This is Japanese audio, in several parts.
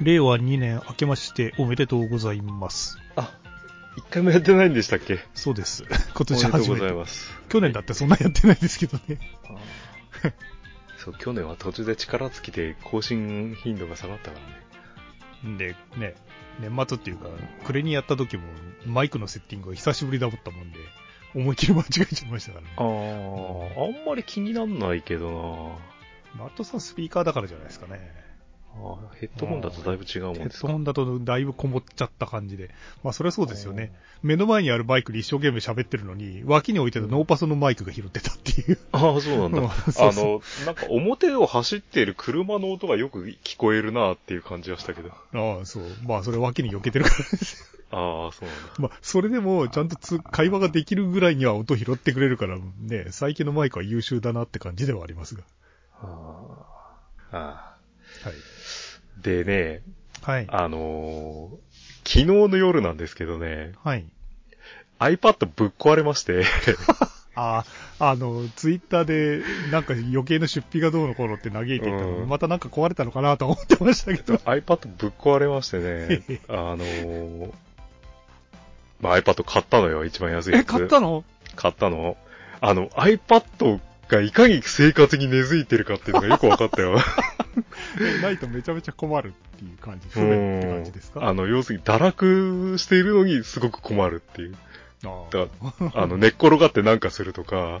令和2年明けましておめでとうございます。あ、一回もやってないんでしたっけ？そうです。今お年めでとうござい初めて。ます。去年だってそんなやってないですけどね。そう、去年は途中で力尽きて更新頻度が下がったからね。で、ね、年末っていうか、暮れにやった時もマイクのセッティングが久しぶりだったもんで、思いっきり間違えちゃいましたからね。ああ、あんまり気になんないけどなマットさんスピーカーだからじゃないですかね。あーヘッドホンだとだいぶ違うもんヘッドホンだとだいぶこもっちゃった感じで。まあそれはそうですよね。目の前にあるマイクで一生懸命喋ってるのに、脇に置いてたノーパスのマイクが拾ってたっていう。ああ、そうなんだ。うんあそうそうの、なんか表を走っている車の音がよく聞こえるなっていう感じはしたけど。ああ、そう。まあそれ脇に避けてるからですよ。ああ、そうなんだ。まあそれでもちゃんとつ会話ができるぐらいには音拾ってくれるから、ね、最近のマイクは優秀だなって感じではありますが。あああはい。あでね、はい。あのー昨日の夜なんですけどね、はい。iPad ぶっ壊れまして、あ あ、あの、ツイッターで、なんか余計な出費がどうのこうのって嘆いていたの、うんまたなんか壊れたのかなと思ってましたけど。iPad ぶっ壊れましてね、あのーまあ、iPad 買ったのよ、一番安いやつ。え、買ったの？買ったのあの、iPad がいかに生活に根付いてるかっていうのがよく分かったよ。え ないとめちゃめちゃ困るっていう感じ、不便って感じですか？あの、要するに堕落しているのにすごく困るっていう。あだあの、寝っ転がってなんかするとか、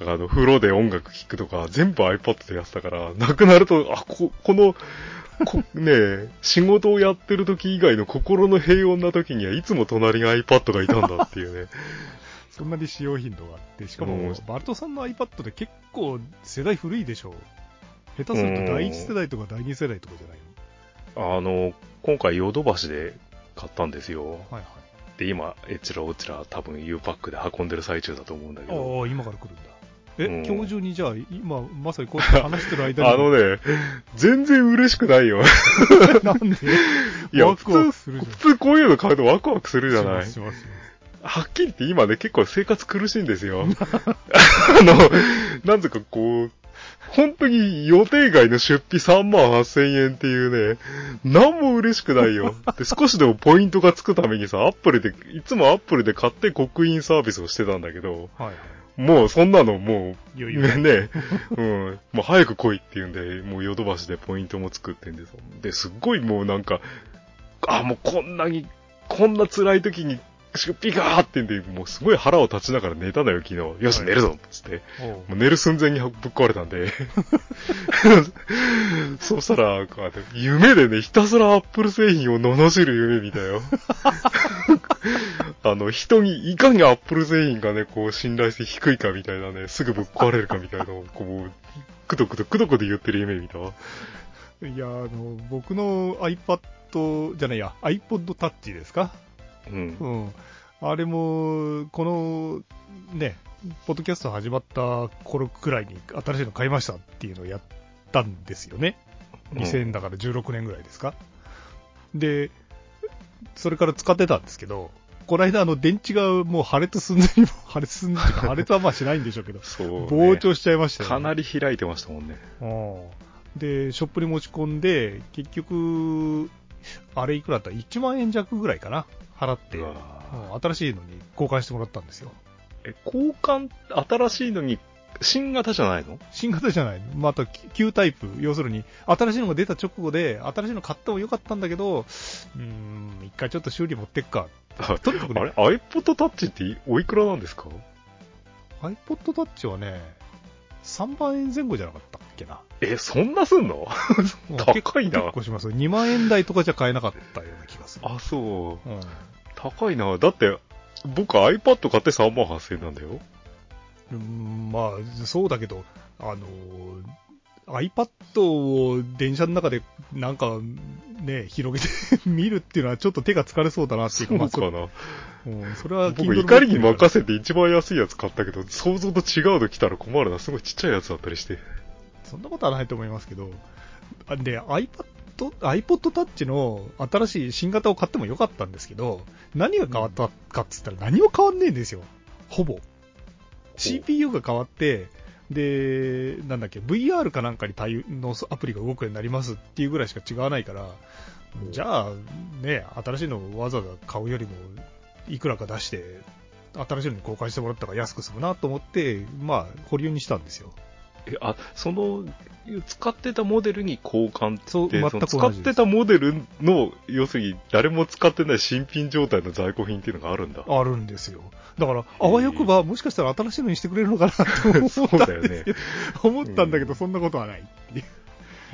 うんあの、風呂で音楽聴くとか、全部 iPad でやってたから、なくなると、あ、こ、この、こ ねえ、仕事をやってる時以外の心の平穏な時にはいつも隣に iPad がいたんだっていうね。そんなに使用頻度があって、しかもうん、バルトさんの iPad で結構世代古いでしょう。下手すると第一世代とか第二世代とかじゃないあの、今回ヨドバシで買ったんですよ。のはいはい。で、今、えちらおちら多分 U パックで運んでる最中だと思うんだけど。ああ、今から来るんだ。え、うん今日中にじゃあ、今、まさにこうやって話してる間に？あのね、全然嬉しくないよ。なんで？いや、普通。普通こういうの買うとワクワクするじゃない？しますしますはっきり言って今ね、結構生活苦しいんですよ。あの、なんとかこう、本当に予定外の出費3万8000円っていうね、なんも嬉しくないよ。で、少しでもポイントがつくためにさ、アップルで、いつもアップルで買って刻印サービスをしてたんだけど、はいはい。もうそんなのもう、余裕ね、ね、うん、もう早く来いって言うんで、もうヨドバシでポイントも作ってんです。で、すっごいもうなんか、あ、もうこんなに、こんな辛い時に出費がーってんで、もうすごい腹を立ちながら寝たのよ、昨日。よし、はい寝るぞっつって。もう寝る寸前にぶっ壊れたんで。そしたら、こうやって夢でね、ひたすらアップル製品を罵る夢見たよ。あの、人にいかにアップル製品がね、こう、信頼性低いかみたいなね、すぐぶっ壊れるかみたいなのを、こう、くどくどくどくど言ってる夢見たわ。いや、あの、僕の iPad じゃないや、iPod Touch ですか？うん。うん。あれも、この、ね、ポッドキャスト始まった頃くらいに新しいの買いましたっていうのをやったんですよね。2000円だから16年ぐらいですか。で、それから使ってたんですけど、この間あの電池がもう破裂寸前にも、破裂寸前っていうか破裂はまあしないんでしょうけど、そう、ね。膨張しちゃいましたよ、ね。かなり開いてましたもんね。うんで、ショップに持ち込んで、結局、あれいくらだった？ら1万円弱ぐらいかな？払って、新しいのに交換してもらったんですよ。え、交換、新しいのに、新型じゃないの？新型じゃない。また、旧タイプ。要するに、新しいのが出た直後で、新しいの買ってもよかったんだけど、うーん、一回ちょっと修理持ってっか。あとにかくねあれ ?iPod Touch っておいくらなんですか？iPod Touch はね、3万円前後じゃなかったっけな。え、そんなすんの？高いな結構します。2万円台とかじゃ買えなかったような気がする。あ、そう。うん。高いな。だって、僕 iPad 買って3万8000円なんだよ。うんまあ、そうだけど、あの、iPad を電車の中でなんかね、広げて見るっていうのはちょっと手が疲れそうだなっていうか、まあそうかな。そうん、それは僕怒りに任せて一番安いやつ買ったけど、想像と違うの来たら困るな。すごいちっちゃいやつだったりして。そんなことはないと思いますけど、あで、iPad、iPod Touch の新しい新型を買ってもよかったんですけど、何が変わったかっつったら何も変わんねえんですよ。ほぼ。CPU が変わって、で、なんだっけ、VR かなんかに対応のアプリが動くようになりますっていうぐらいしか違わないから、じゃあ、ね、新しいのをわざわざ買うよりも、いくらか出して、新しいのに交換してもらった方が安く済むなと思って、まあ、保留にしたんですよ。え、あ、その、使ってたモデルに交換って、そう、全く同じです。使ってたモデルの、要するに誰も使ってない新品状態の在庫品っていうのがあるんだ。あるんですよ。だから、あわよくば、もしかしたら新しいのにしてくれるのかなと思そうっただよねんですけど、思ったんだけど、そんなことはないっていう。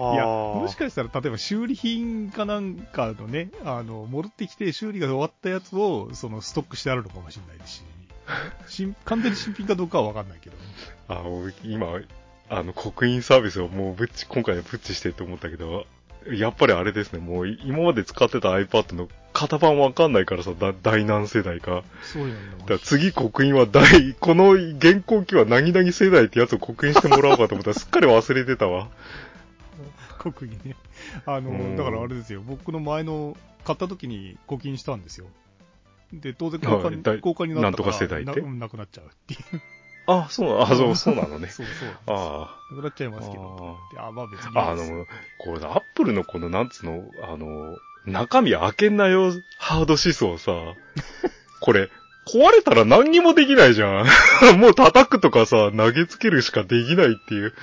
いや、もしかかしたら、例えば修理品かなんかのね、あの、戻ってきて修理が終わったやつを、その、ストックしてあるのかもしれないし、新完全に新品かどうかはわかんないけど。あ、俺今、あの、刻印サービスをもうぶっち、今回はぶっちしてって思ったけど、やっぱりあれですね、もう今まで使ってた iPad の型番わかんないからさ、だ第何世代か。そういうのだ次刻印は第、この現行機は何々世代ってやつを刻印してもらおうかと思ったら すっかり忘れてたわ。国技ね。あうんの、だからあれですよ、僕の前の、買った時に募金したんですよ。で、当然交換に、なったからなんとか世代ってななくなっちゃうっていう。あ、そう、あ、そう、そうなのね。そうそう。あなくなっちゃいますけど。あ。であ、まあ別にあ。の、これ、アップルのこの、なんつうの、あの、中身開けんなよ、ハード思想さ、これ、壊れたら何にもできないじゃん。もう叩くとかさ、投げつけるしかできないっていう。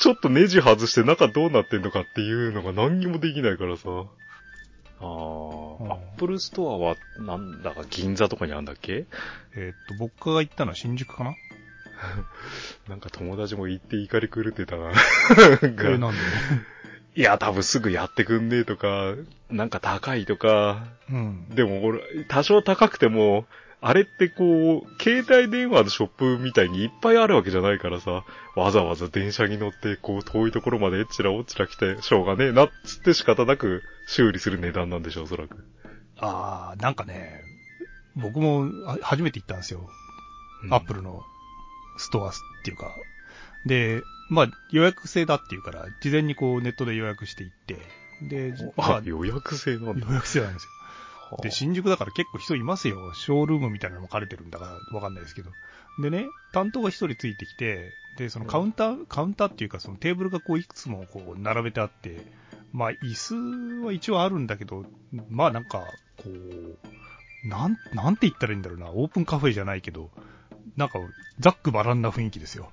ちょっとネジ外して中どうなってんのかっていうのが何にもできないからさ。ああ、うんアップルストアは、なんだか銀座とかにあるんだっけ？えーっと、僕が行ったのは新宿かな？なんか友達も行って怒り狂ってたな。えー、なんで？いや、多分すぐやってくんねえとか、なんか高いとか、うん。でも俺、多少高くても、あれってこう、携帯電話のショップみたいにいっぱいあるわけじゃないからさ、わざわざ電車に乗って、こう、遠いところまでえっちらおっちら来て、しょうがねえなっつって仕方なく修理する値段なんでしょう、おそらく。あー、なんかね、僕もあ初めて行ったんですよ。アップルのストアっていうか。で、まあ予約制だっていうから、事前にこうネットで予約して行って、で、じまあ、予約制なんだ。予約制なんですよ。で、新宿だから結構人いますよ。ショールームみたいなのも借りてるんだからわかんないですけど。でね、担当が一人ついてきて、で、そのカウンター、カウンターっていうかそのテーブルがこういくつもこう並べてあって、まあ椅子は一応あるんだけど、まあなんか、こう、なん、なんて言ったらいいんだろうな、オープンカフェじゃないけど、なんか、ざっくばらんな雰囲気ですよ。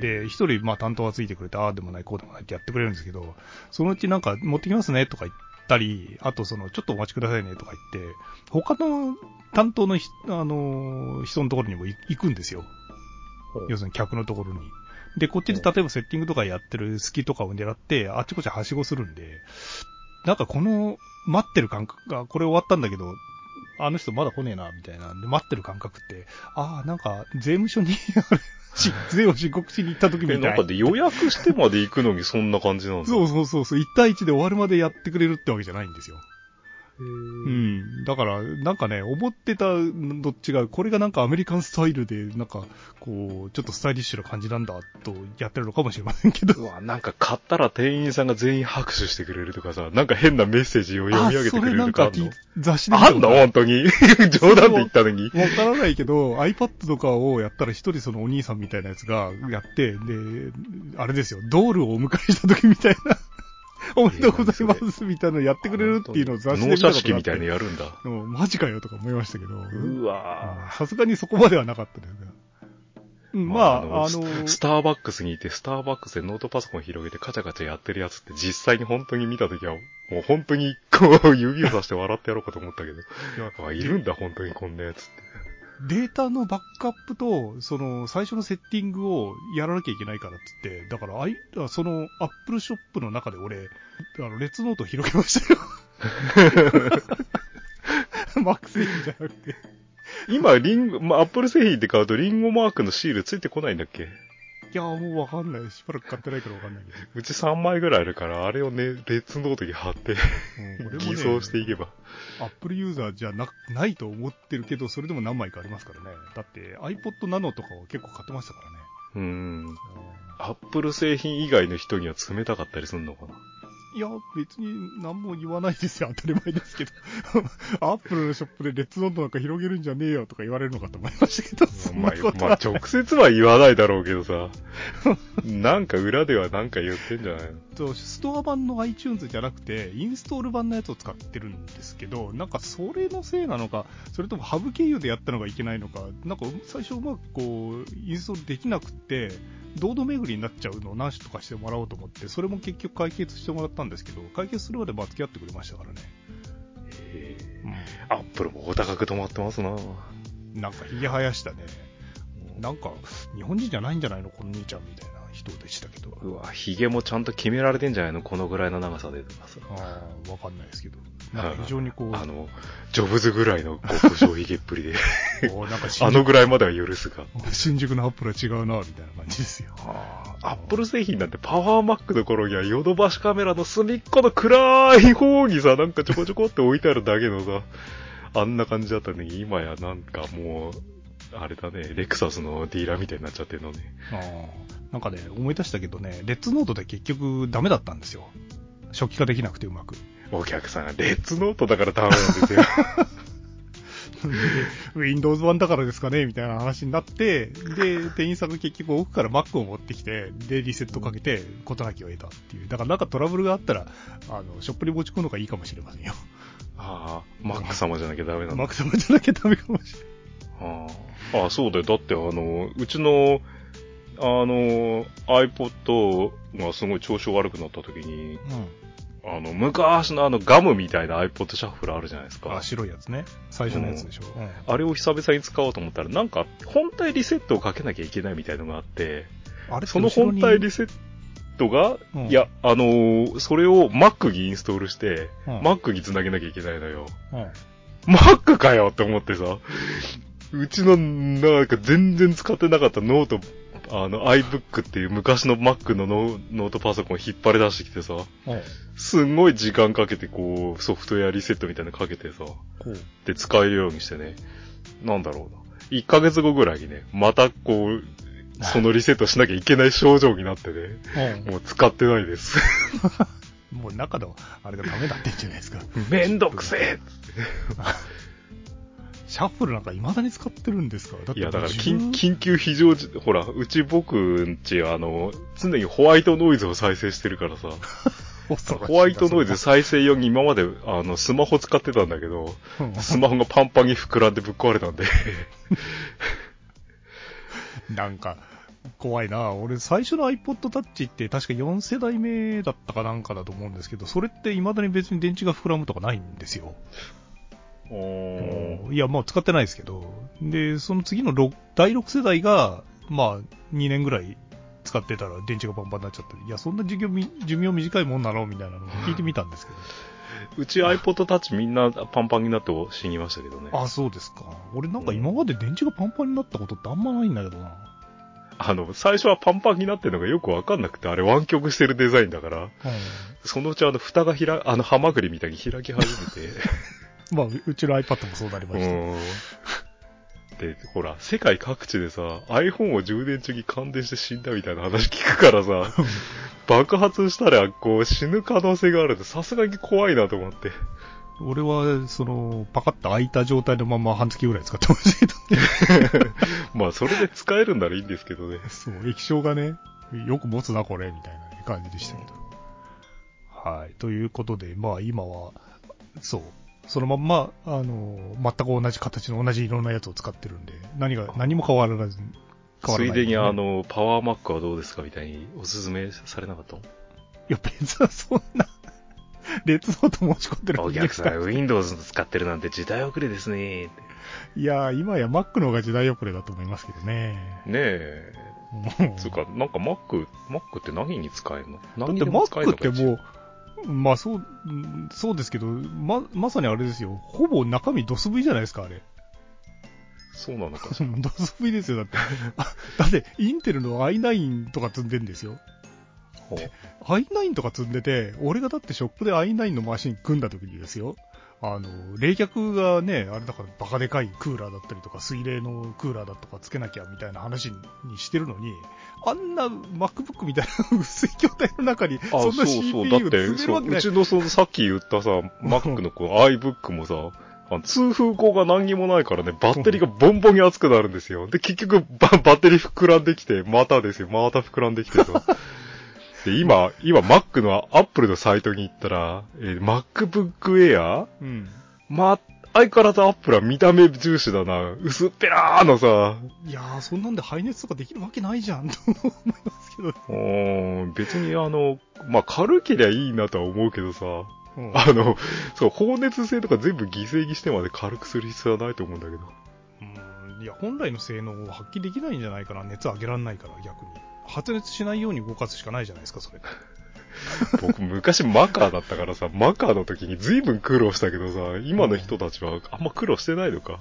で、一人、まあ担当がついてくれて、ああでもない、こうでもないってやってくれるんですけど、そのうちなんか、持ってきますねとか言ったり、あとその、ちょっとお待ちくださいねとか言って、他の担当のひ、あのー人のところにもい行くんですよ。要するに客のところに。で、こっちで例えばセッティングとかやってる隙とかを狙って、あっちこっちはしごするんで、なんかこの、待ってる感覚が、これ終わったんだけど、あの人まだ来ねえな、みたいな。で、待ってる感覚って、ああ、なんか、税務署に、税を申告しに行った時みえ、たいなんかで予約してまで行くのにそんな感じなんだ。そうそうそうそう、1対1で終わるまでやってくれるってわけじゃないんですよ。うん。だから、なんかね、思ってたのと違う。これがなんかアメリカンスタイルで、なんか、こう、ちょっとスタイリッシュな感じなんだ、とやってるのかもしれませんけど。うわ、なんか買ったら店員さんが全員拍手してくれるとかさ、なんか変なメッセージを読み上げてくれるとかあんの？あそれなんか雑誌で見あんの？本当に？冗談で言ったのに？わからないけど、iPad とかをやったら一人そのお兄さんみたいなやつがやって、で、あれですよ、ドールをお迎えした時みたいな、おめでとうございますみたいなのやってくれるっていうのを雑誌で納見たこと式みたいやるんだ。うんマジかよとか思いましたけど、うわうんさすがにそこまではなかったですが。うんまあ、あの、ススターバックスにいて、スターバックスでノートパソコン広げてカチャカチャやってるやつって実際に本当に見たときは、もう本当にこう指をさして笑ってやろうかと思ったけど、いやあいるんだ本当にこんなやつって。データのバックアップと、その、最初のセッティングをやらなきゃいけないからっつって、だから、あい、その、アップルショップの中で俺、あの、レッツノートを広げましたよ。マック製品じゃなくて。今、リンゴ、まあ、アップル製品って買うとリンゴマークのシールついてこないんだっけ？いや、もうわかんない。しばらく買ってないからわかんないけど。うち3枚ぐらいあるから、あれをね、レッツノートに貼って、偽装していけば。アップルユーザーじゃな、ないと思ってるけど、それでも何枚かありますからね。だって iPod Nano とかは結構買ってましたからね。うーん。アップル製品以外の人には冷たかったりすんのかな？いや、別に何も言わないですよ、当たり前ですけど。アップルのショップでレッツノートなんか広げるんじゃねえよとか言われるのかと思いましたけど、そんまあ、なことはまあ、直接は言わないだろうけどさ。なんか裏ではなんか言ってんじゃないの？とストア版の iTunes じゃなくて、インストール版のやつを使ってるんですけど、なんかそれのせいなのか、それともハブ経由でやったのがいけないのか、なんか最初うまくこう、インストールできなくって、堂々巡りになっちゃうのを何とかしてもらおうと思って、それも結局解決してもらったんですけど、解決するまでまあ付き合ってくれましたからね。えうーアップルもお高く止まってますな。ん。なんかひげ生やしたね。なんか、日本人じゃないんじゃないの？この兄ちゃんみたいな人でしたけど。うわ、髭もちゃんと決められてんじゃないの？このぐらいの長さでとかさ。ああ、わかんないですけど。なんか非常にこう、あの、ジョブズぐらいの極小髭っぷりで。あのぐらいまでは許すが。新宿のアップルは違うな、みたいな感じですよ。アップル製品なんてパワーマックの頃にはヨドバシカメラの隅っこの暗い方にさ、なんかちょこちょこって置いてあるだけのさ、あんな感じだったのに、今やなんかもう、あれだね、レクサスのディーラーみたいになっちゃってるのね。ああなんかね、思い出したけどね、レッツノートで結局ダメだったんですよ。初期化できなくてうまく。お客さんがレッツノートだからダメなんですよ。で Windows 版だからですかねみたいな話になって、で、店員さんが結局奥から Mac を持ってきて、で、リセットかけて、事なきを得たっていう。だからなんかトラブルがあったら、あの、ショップに持ち込むのがいいかもしれませんよ。ああ、マック様じゃなきゃダメなんだ。Mac 様じゃなきゃダメかもしれない。ああ、そうだよ。だってあの、うちの、あの、iPod がすごい調子悪くなった時に、あの、昔のあのガムみたいな iPod シャッフルあるじゃないですうん。あ、か。白いやつね。最初のやつでしょ。うんあれを久々に使おうと思ったら、なんか、本体リセットをかけなきゃいけないみたいのがあって、あれその本体リセットが、うんいや、あのーそれを Mac にインストールして、うん Mac につなげなきゃいけないのよ。うん。Mac かよって思ってさ、うちの、なんか全然使ってなかったノート、あの iBook っていう昔の Mac のノノートパソコン引っ張り出してきてさ、うん。すんごい時間かけてこう、ソフトウェアリセットみたいなのかけてさ。で使えるようにしてね、なんだろうな。1ヶ月後ぐらいにね、またこう、そのリセットしなきゃいけない症状になってね、うんもう使ってないです。もう中の、あれがダメだってんじゃないですか。めんどくせえシャッフルなんか未だに使ってるんですか？だっていや、だから、緊緊急非常時、ほら、うち僕んち、あの、常にホワイトノイズを再生してるからさ、ホワイトノイズ再生用に今まで、あの、スマホ使ってたんだけど、スマホがパンパンに膨らんでぶっ壊れたんで、なんか、怖いな。俺、最初の iPod Touch って確か4世代目だったかなんかだと思うんですけど、それって未だに別に電池が膨らむとかないんですよ。いや、まあ使ってないですけど。で、その次の6第6世代が、まあ2年ぐらい使ってたら電池がパンパンになっちゃって、いや、そんな寿命寿命短いもんなの？みたいなのを聞いてみたんですけど。うち iPod Touch みんなパンパンになって死にましたけどね。あ、そうですか。俺なんか今まで電池がパンパンになったことってあんまないんだけどな。あの、最初はパンパンになってるのがよくわかんなくて、あれ湾曲してるデザインだから、うん。そのうちあの、蓋が開、あの、ハマグリみたいに開き始めて、まあ、うちの iPad もそうなりました。うん。で、ほら、世界各地でさ、iPhone を充電中に感電して死んだみたいな話聞くからさ、爆発したら、こう、死ぬ可能性があるって、さすがに怖いなと思って。俺は、その、パカッと開いた状態のまま半月ぐらい使ってましたけど、まあ、それで使えるんならいいんですけどね。そう、液晶がね、よく持つな、これ、みたいな感じでしたけど。はい。ということで、まあ今は、そう、そのまんま、あの、全く同じ形の同じ色のやつを使ってるんで、何が、何も変わらず、変わらない、ついでにあ、の、パワーマックはどうですかみたいにおすすめされなかったの？いや、別はそんな、レッツノート持ち込んでるお客さん、Windows 使ってるなんて時代遅れですね。いや、今や Mac の方が時代遅れだと思いますけどね。ねえ。つうか、なんか Mac、Mac って何に使えるの？だって何に使える Mac のかってもう、まあそう、うんそうですけど、ま、まさにあれですよ。ほぼ中身ドス V じゃないですか、あれ。そうなのか。ドス V ですよ、だって。あだって、インテルの i9 とか積んでんですよ。ほう i9 とか積んでて、俺がだってショップで i9 のマシン組んだ時にですよ。あの、冷却がね、あれだからバカでかいクーラーだったりとか、水冷のクーラーだとかつけなきゃみたいな話にしてるのに、あんな MacBook みたいな薄い筐体の中に、あ、そんなそうそう。だ CPU って、積めるわけなうい。ちのそのさっき言ったさ、Mac のこの iBook もさ、通風口が何にもないからね、バッテリーがボンボンに熱くなるんですよ。で、結局バ、バッテリー膨らんできて、またですよ、また膨らんできてさ。で、今、今 Mac の Apple のサイトに行ったら、えー MacBook Air? うん。ま、相変わらず Apple は見た目重視だな。薄っぺらーのさ、いやー、そんなんで排熱とかできるわけないじゃん、と思いますけど。うーん別にあの、まあ、軽けりゃいいなとは思うけどさ、うんあの、そう、放熱性とか全部犠牲にしてまで軽くする必要はないと思うんだけど。うんいや、本来の性能を発揮できないんじゃないかな、熱上げられないから、逆に。発熱しないように動かすしかないじゃないですか、それ。僕、昔マカーだったからさ、マカーの時に随分苦労したけどさ、今の人たちはあんま苦労してないのか？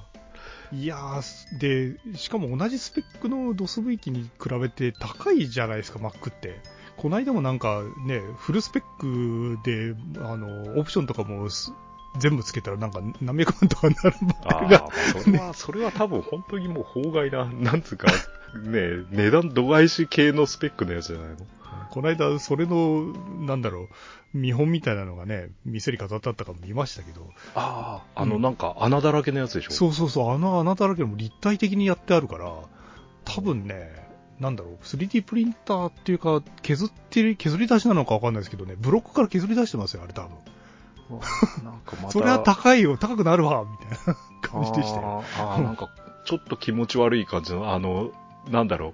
いやー、で、しかも同じスペックの DOSV 機に比べて高いじゃないですか、Mac って。この間もなんかね、フルスペックで、あの、オプションとかもす全部つけたらなんか何百万とかになるばっかりが。それは、それは多分本当にもう法外な、なんつうか、ね値段度外視系のスペックのやつじゃないの？この間、それの、なんだろう、見本みたいなのがね、店に飾ってあったから見ましたけど、ああ、あのうんなんか穴だらけのやつでしょ？そうそうそう、あの穴だらけでも立体的にやってあるから、多分ね、なんだろう、3D プリンターっていうか、削ってる、削り出しなのかわかんないですけどね、ブロックから削り出してますよ、あれ多分。なんかまた。それは高いよ、高くなるわ、みたいな感じでしたよ。なんか、ちょっと気持ち悪い感じの、あの、なんだろう。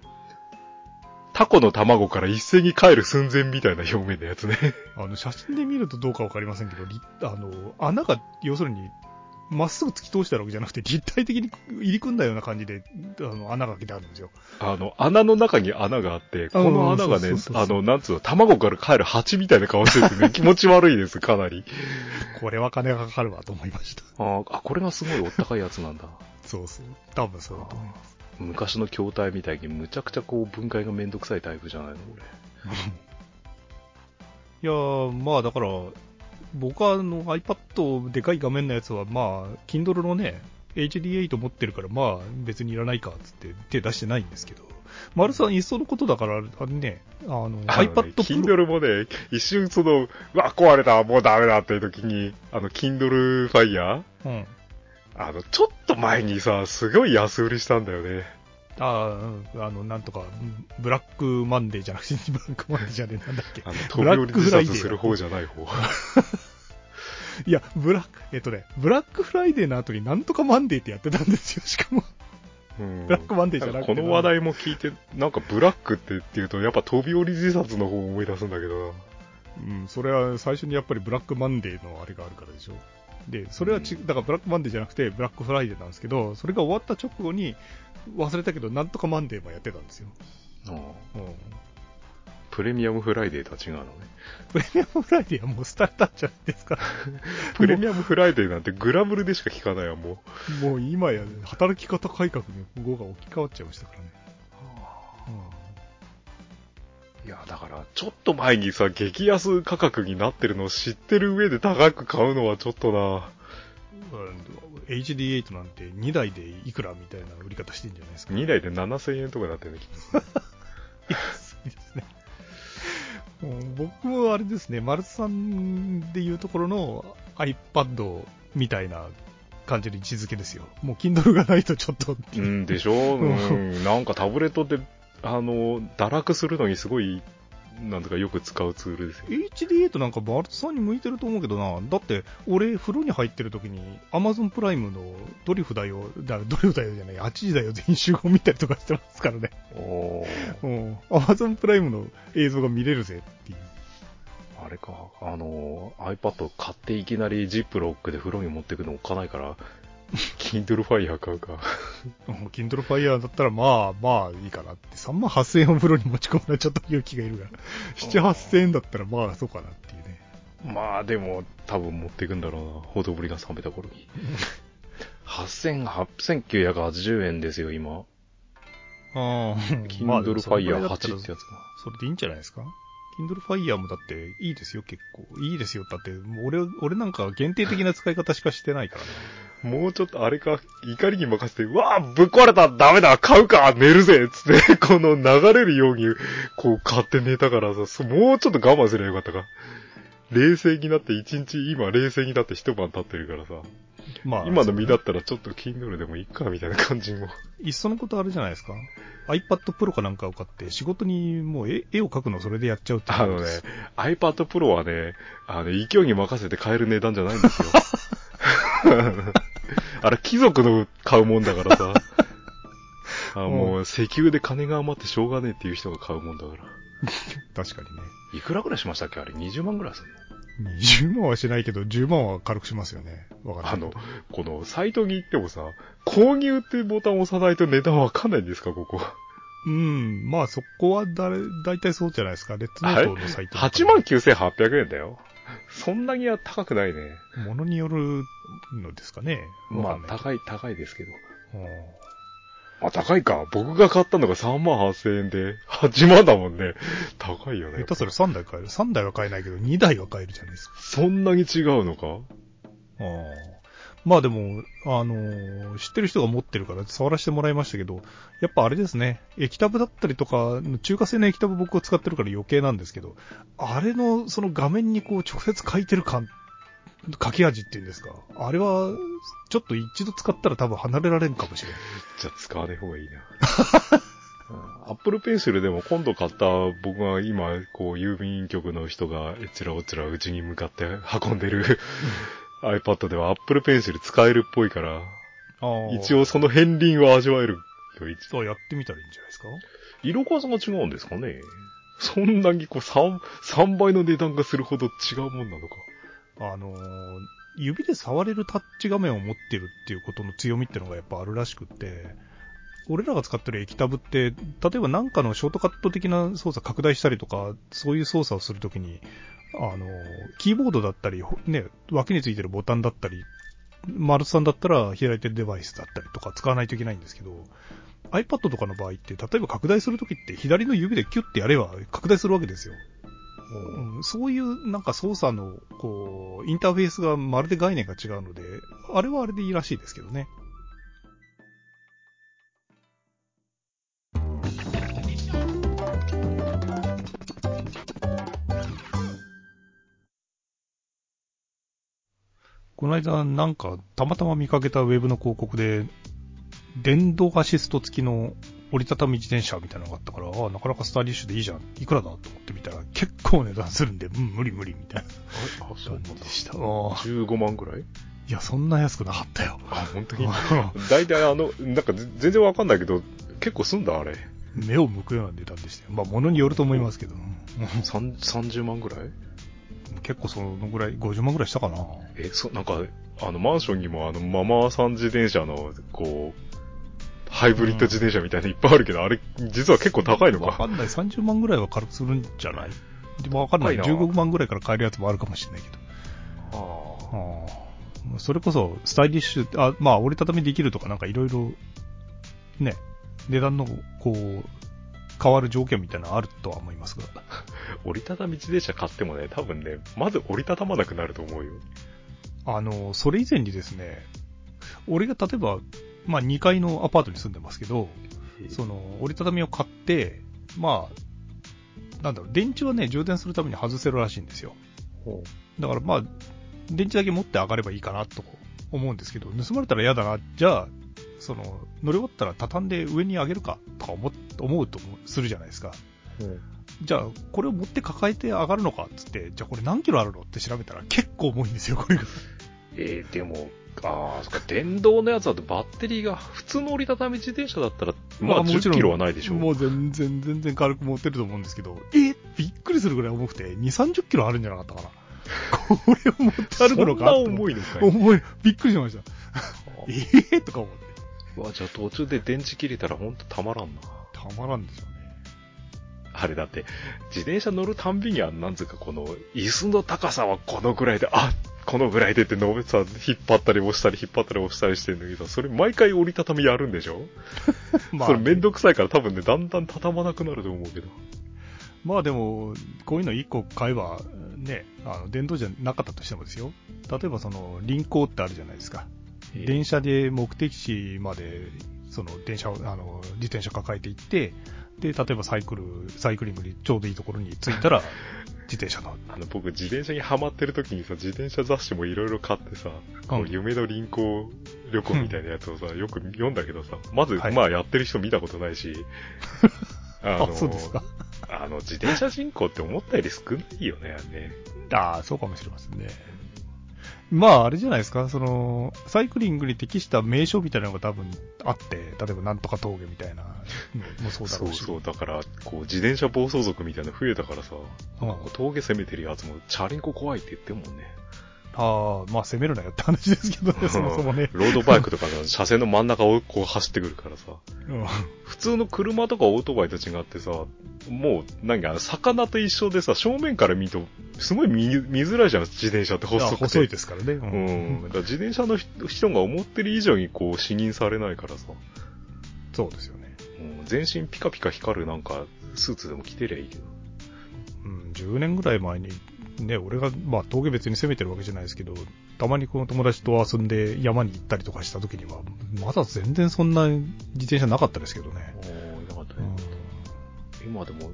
タコの卵から一斉に帰る寸前みたいな表面のやつね。あの、写真で見るとどうかわかりませんけど、立あの、穴が、要するに、まっすぐ突き通してあるわけじゃなくて、立体的に入り組んだような感じで、あの、穴が開けてあるんですよ。あの、穴の中に穴があって、この穴がねあの、なんつうの、卵から帰る蜂みたいな顔しててね、気持ち悪いです、かなり。これは金がかかるわと思いました。あーあ、これがすごいお高いやつなんだ。そうそう。多分そうだと思います。昔の筐体みたいにむちゃくちゃこう分解がめんどくさいタイプじゃないの俺。いやー、まあだから、僕はあの iPad でかい画面のやつは、まあ、Kindle のね、HD8 持ってるから、まあ別にいらないかっつって手出してないんですけど、丸さん、いっそのことだから、あれね、あの、iPad Kindle もね、一瞬その、うわ、壊れた、もうダメだっていう時に、あの、Kindle Fire? うん。あの、ちょっと前にさ、すごい安売りしたんだよね。ああ、うんあの、なんとか、ブラックマンデーじゃなくて、ブラックマンデーじゃねえ、なんだっけあ。の、飛び降り自殺する方じゃない方。いや、ブラック、えっとね、ブラックフライデーの後になんとかマンデーってやってたんですよ、しかも。うんブラックマンデーじゃなくてこの話題も聞いて、なんかブラックってっていうと、やっぱ飛び降り自殺の方を思い出すんだけどうん、それは最初にやっぱりブラックマンデーのあれがあるからでしょ。で、それはち、うだからブラックマンデーじゃなくて、ブラックフライデーなんですけど、それが終わった直後に、忘れたけど、なんとかマンデーもやってたんですよ。プレミアムフライデーとは違うのね。プレミアムフライデーはもうスターターじゃないですか。プレミアムフライデーなんてグラブルでしか聞かないわ、もう。もう今や、働き方改革に語が置き換わっちゃいましたからね。いや、だから、ちょっと前にさ、激安価格になってるのを知ってる上で高く買うのはちょっとな。うん、HD8 なんて2台でいくらみたいな売り方してんじゃないですか。2台で7000円とかなってるね、きっと安いですね。もう僕もあれですね、丸さんでいうところの iPad みたいな感じの位置づけですよ。もう Kindle がないとちょっとっていうう。んでしょうん。なんかタブレットで、あの、堕落するのにすごい、なんとかよく使うツールですよ。HD8 なんか丸さんに向いてると思うけどな。だって、俺、風呂に入ってる時に Amazon プライムのドリフだよ、だドリフだよじゃない、8時だよ全員集合見たりとかしてますからね。おーうん。Amazon プライムの映像が見れるぜっていう。あれか、あの、iPad 買っていきなりジップロックで風呂に持ってくの置かないから、Kindle Fire 買うか。うん Kindle Fire だったらまあまあいいかなって。3万8000円を風呂に持ち込むのはちょっと勇気がいるが。7、8000円だったらまあそうかなっていうね。まあでも、多分持っていくんだろうな。ほどぶりが冷めた頃に。8000、8980円ですよ、今。ああ、Kindle Fire 8ってやつが。それでいいんじゃないですか？Kindle Fire もだっていいですよ、結構。いいですよ。だって、俺、俺なんか限定的な使い方しかしてないからね。もうちょっとあれか、怒りに任せて、うわぁぶっ壊れたダメだ買うか寝るぜつって、この流れるように、こう買って寝たからさ、もうちょっと我慢すればよかったか。冷静になって一日、今冷静になって一晩経ってるからさ、まあ、今の身だったらちょっと Kindle でもいいか、みたいな感じも。いっそのことあれじゃないですか。iPad Pro かなんかを買って、仕事にもう絵絵を描くのをそれでやっちゃうってあのね、iPad Pro はね、あの、勢いに任せて買える値段じゃないんですよ。あれ、貴族の買うもんだからさ。あもう、石油で金が余ってしょうがねえっていう人が買うもんだから。確かにね。いくらぐらいしましたっけ？あれ、20万ぐらいするの？20万はしないけど、10万は軽くしますよね。わかんないけどあの、この、サイトに行ってもさ、購入ってボタンを押さないと値段わかんないんですか、ここ。うん。まあそこはだれ、大体そうじゃないですか。レッツノートのサイト。89,800円だよ。そんなには高くないね。ものによるのですかね。まあ高い、高いですけど。あ、高いか。僕が買ったのが3万8000円で、8万だもんね。高いよね下。手する3台買える。3台は買えないけど、2台は買えるじゃないですか。そんなに違うのか？ああまあでも、あのー知ってる人が持ってるから触らせてもらいましたけど、やっぱあれですね、液タブだったりとか、中華製の液タブ僕を使ってるから余計なんですけど、あれのその画面にこう直接書いてる感、書き味っていうんですか？あれは、ちょっと一度使ったら多分離れられんかもしれない。じゃあ使わない方がいいな。アップルペンシルでも今度買った僕が今、こう、郵便局の人がえちらおちらうちに向かって運んでる iPad ではアップルペンシル使えるっぽいから、一応。応その片鱗は味わえるよ。一そうやってみたらいいんじゃないですか？色数が違うんですかね？そんなにこう3、3倍の値段がするほど違うもんなのか。あのー指で触れるタッチ画面を持ってるっていうことの強みってのがやっぱあるらしくって、俺らが使ってる液タブって、例えばなんかのショートカット的な操作拡大したりとか、そういう操作をするときに、あのキーボードだったり、ね、脇についてるボタンだったり、丸さんだったら開いてるデバイスだったりとか使わないといけないんですけど、iPad とかの場合って、例えば拡大するときって左の指でキュッてやれば拡大するわけですよ。うんそういうなんか操作の、こう、インターフェースがまるで概念が違うので、あれはあれでいいらしいですけどね。この間なんかたまたま見かけたウェブの広告で、電動アシスト付きの折りたたみ自転車みたいなのがあったから、ああ、なかなかスタイリッシュでいいじゃん。いくらだと思ってみたら、結構値段するんで、うん、無理無理みたいなあ、そうなんでした。ああ15万ぐらい？いや、そんな安くなかったよ。あ、本当に？大体あの、なんかぜ全然わかんないけど、結構すんだあれ。目を向くような値段でしたよ。まあ、物によると思いますけど、うん三30万ぐらい？結構そのぐらい、50万ぐらいしたかな。え、そ、なんか、あの、マンションにもあの、ママさん自転車の、こう、ハイブリッド自転車みたいなのいっぱいあるけど、あれ、実は結構高いのか。わかんない。30万ぐらいは軽くするんじゃない？でもわかんない。高いな15万ぐらいから買えるやつもあるかもしれないけど。あああそれこそ、スタイリッシュ、あ、まあ、折りたたみできるとかなんかいろいろ、ね、値段の、こう、変わる条件みたいなのあるとは思いますが。折りたたみ自転車買ってもね、多分ね、まず折りたたまなくなると思うよ。あの、それ以前にですね、俺が例えば、まあ2階のアパートに住んでますけど、その、折りたたみを買って、まあ、なんだろう、電池はね、充電するために外せるらしいんですよ。ほだからまあ、電池だけ持って上がればいいかなと思うんですけど、盗まれたら嫌だな、じゃあ、その、乗り終わったら畳んで上に上げるかとか思っ思うとするじゃないですか。うじゃあ、これを持って抱えて上がるのかっつって、じゃあこれ何キロあるのって調べたら結構重いんですよ、これが。えーでも、ああ、そっか、電動のやつだとバッテリーが、普通の折りたたみ自転車だったら、まあ、10キロはないでしょ。もう全然、全然軽く持ってると思うんですけど、えびっくりするぐらい重くて、2、30キロあるんじゃなかったかな。これを持って歩くのかそんな重いのかい。重い。びっくりしました。えー、とか思って。うわ、じゃあ途中で電池切れたらほんとたまらんな。たまらんですよね。あれだって、自転車乗るたんびには、なんつうかこの、椅子の高さはこのぐらいで、あこのぐらいでってのべさ、引っ張ったり押したり引っ張ったり押したりしてるんだけど、それ毎回折りたたみやるんでしょ、まそれめんどくさいから多分ね、だんだん畳まなくなると思うけど。まあでも、こういうの1個買えば、ね、あの電動じゃなかったとしてもですよ。例えばその、輪行ってあるじゃないですか。ええ電車で目的地まで、その電車を、あの、自転車抱えて行って、で、例えばサイクル、サイクリングにちょうどいいところに着いたら、自転車の。あの、僕、自転車にハマってる時にさ、自転車雑誌もいろいろ買ってさ、夢の輪行旅行みたいなやつをさ、よく読んだけどさ、まず、はいまあ、やってる人見たことないし、ああ、そうですか。あの、自転車人口って思ったより少ないよね、あれね。ああ、そうかもしれませんね。まあ、あれじゃないですか、その、サイクリングに適した名称みたいなのが多分あって、例えばなんとか峠みたいなのもそうだろうし。そうそう、だから、こう、自転車暴走族みたいなの増えたからさ、うん峠攻めてるやつも、チャリンコ怖いって言ってるもんね。ああ、まあ攻めるなよって話ですけどね、そもそもね。ロードバイクとかの車線の真ん中をこう走ってくるからさ、うん普通の車とかオートバイと違ってさ、もう、なんか、魚と一緒でさ、正面から見ると、すごい見見づらいじゃん、自転車って細くて。あ細いですからね。ううん。だから自転車の人人が思ってる以上にこう、視認されないからさ、そうですよね。うん全身ピカピカ光るなんか、スーツでも着てりゃいいけど。うん、10年ぐらい前に、ね、俺が、まあ、峠別に攻めてるわけじゃないですけど、たまにこの友達と遊んで山に行ったりとかした時には、まだ全然そんな自転車なかったですけどね。おー、よかったねうん。今でも、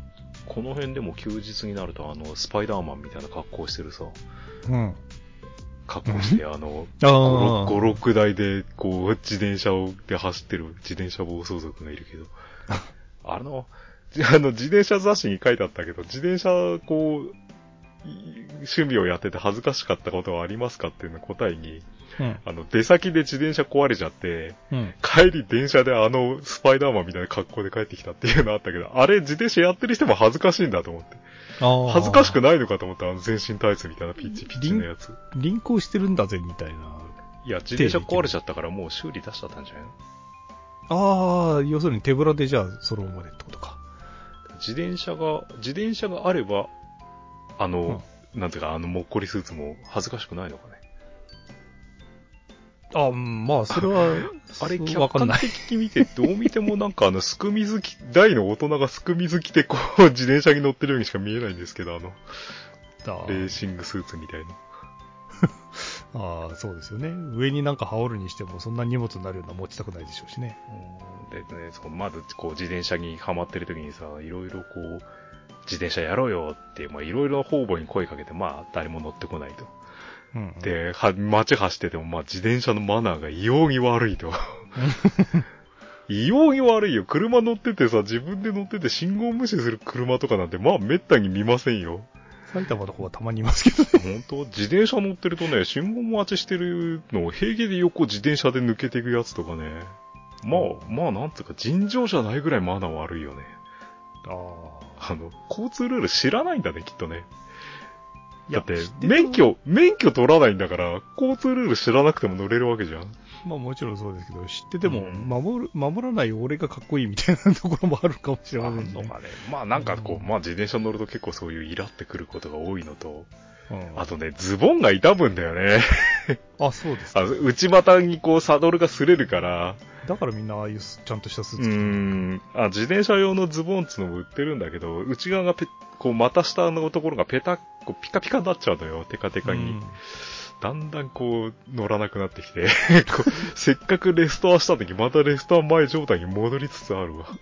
この辺でも休日になると、あの、スパイダーマンみたいな格好してるさ、うん。格好して、あの、ああ。5、6台で、こう、自転車をで走ってる自転車暴走族がいるけど、あの、じあの、自転車雑誌に書いてあったけど、自転車、こう、い趣味をやってて恥ずかしかったことはありますかっていうの答えに、うん。あの、出先で自転車壊れちゃって、うん。帰り電車であの、スパイダーマンみたいな格好で帰ってきたっていうのあったけど、あれ自転車やってる人も恥ずかしいんだと思って。恥ずかしくないのかと思った、あの全身タイツみたいなピッチピッチのやつ。輪行してるんだぜ、みたいな。いや、自転車壊れちゃったからもう修理出しちゃったんじゃないの？ああ、要するに手ぶらでじゃあ、そのまでってことか。自転車が、自転車があれば、あの、なんていうか、あの、もっこりスーツも恥ずかしくないのかね？あうんまあ、それは、あれ、客わかんない。観的に見て、どう見てもなんかあの、すく水着、大の大人がすく水着でこう、自転車に乗ってるようにしか見えないんですけど、あの、あレーシングスーツみたいな。ああ、そうですよね。上になんか羽織るにしても、そんな荷物になるような持ちたくないでしょうしね。でね、そうまず、こう、自転車にハマってる時にさ、いろいろこう、自転車やろうよって、まあ、いろいろ方々に声かけて、まあ、誰も乗ってこないと。うん、うん、で、は、街走ってても、まあ、自転車のマナーが異様に悪いと。異様に悪いよ。車乗っててさ、自分で乗ってて信号無視する車とかなんて、まあ、めったに見ませんよ。埼玉の方はたまにいますけどね。本当？自転車乗ってるとね、信号待ちしてるのを平気で横自転車で抜けていくやつとかね。まあ、まあ、なんつうか、尋常じゃないぐらいマナー悪いよね。ああ。あの、交通ルール知らないんだね、きっとね。だって免許、免許取らないんだから、交通ルール知らなくても乗れるわけじゃん。まあもちろんそうですけど、知っててもうん守る、守らない俺がかっこいいみたいなところもあるかもしれあませんね。んのかね。まあなんかこう、うんまあ自転車乗ると結構そういうイラってくることが多いのと、うんあとね、ズボンが痛むんだよね。あ、そうですか。あ内股にこうサドルが擦れるから、だからみんなああいうすちゃんとしたスーツ着てる。ん、あ、自転車用のズボンっつうのも売ってるんだけど、内側がペこう股下のところがペタッ、こうピカピカになっちゃうのよ、テカテカに。うんだんだんこう、乗らなくなってきて、せっかくレストアした時、またレストア前状態に戻りつつあるわ。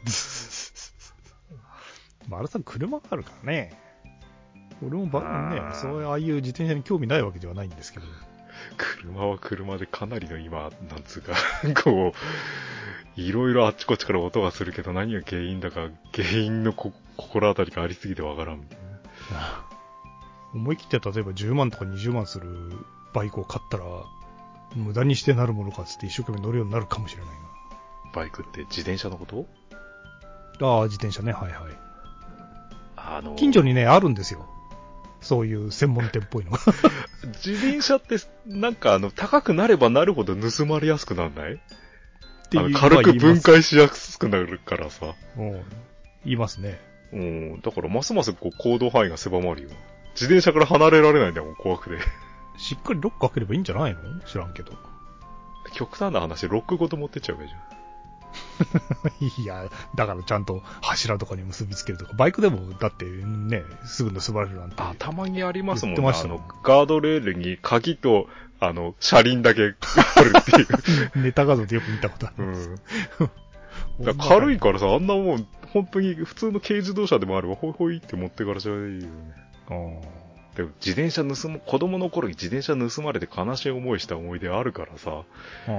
丸さん車があるからね。俺もば、ねそういうああいう自転車に興味ないわけではないんですけど。車は車でかなりの今、なんつうか、こう、いろいろあっちこっちから音がするけど何が原因だか、原因のこ心当たりがありすぎてわからんみたいな。思い切って例えば10万とか20万するバイクを買ったら、無駄にしてなるものかっつって一生懸命乗るようになるかもしれないバイクって自転車のこと？な。ああ、自転車ね、はいはい。あの、近所にね、あるんですよ。そういう専門店っぽいのが。自転車って、なんかあの、高くなればなるほど盗まれやすくなんない？っていう軽く分解しやすくなるからさ。うん言いますね。うん、だからますますこう行動範囲が狭まるよ。自転車から離れられないんだもん、怖くて。しっかりロック開ければいいんじゃないの？知らんけど。極端な話、ロックごと持ってっちゃうわけじ いや、だからちゃんと柱とかに結びつけるとか、バイクでもだってね、すぐ盗まれるなんて。あ、たまにありますもん言ってましたもんあの、ガードレールに鍵と、あの、車輪だけ あるっていう。ネタ画像でよく見たことある。うん。だから軽いからさ、あんなもん、本当に普通の軽自動車でもあれば、ほいほいって持ってからじゃいいよね。あーでも自転車盗む、子供の頃に自転車盗まれて悲しい思いした思い出あるからさ。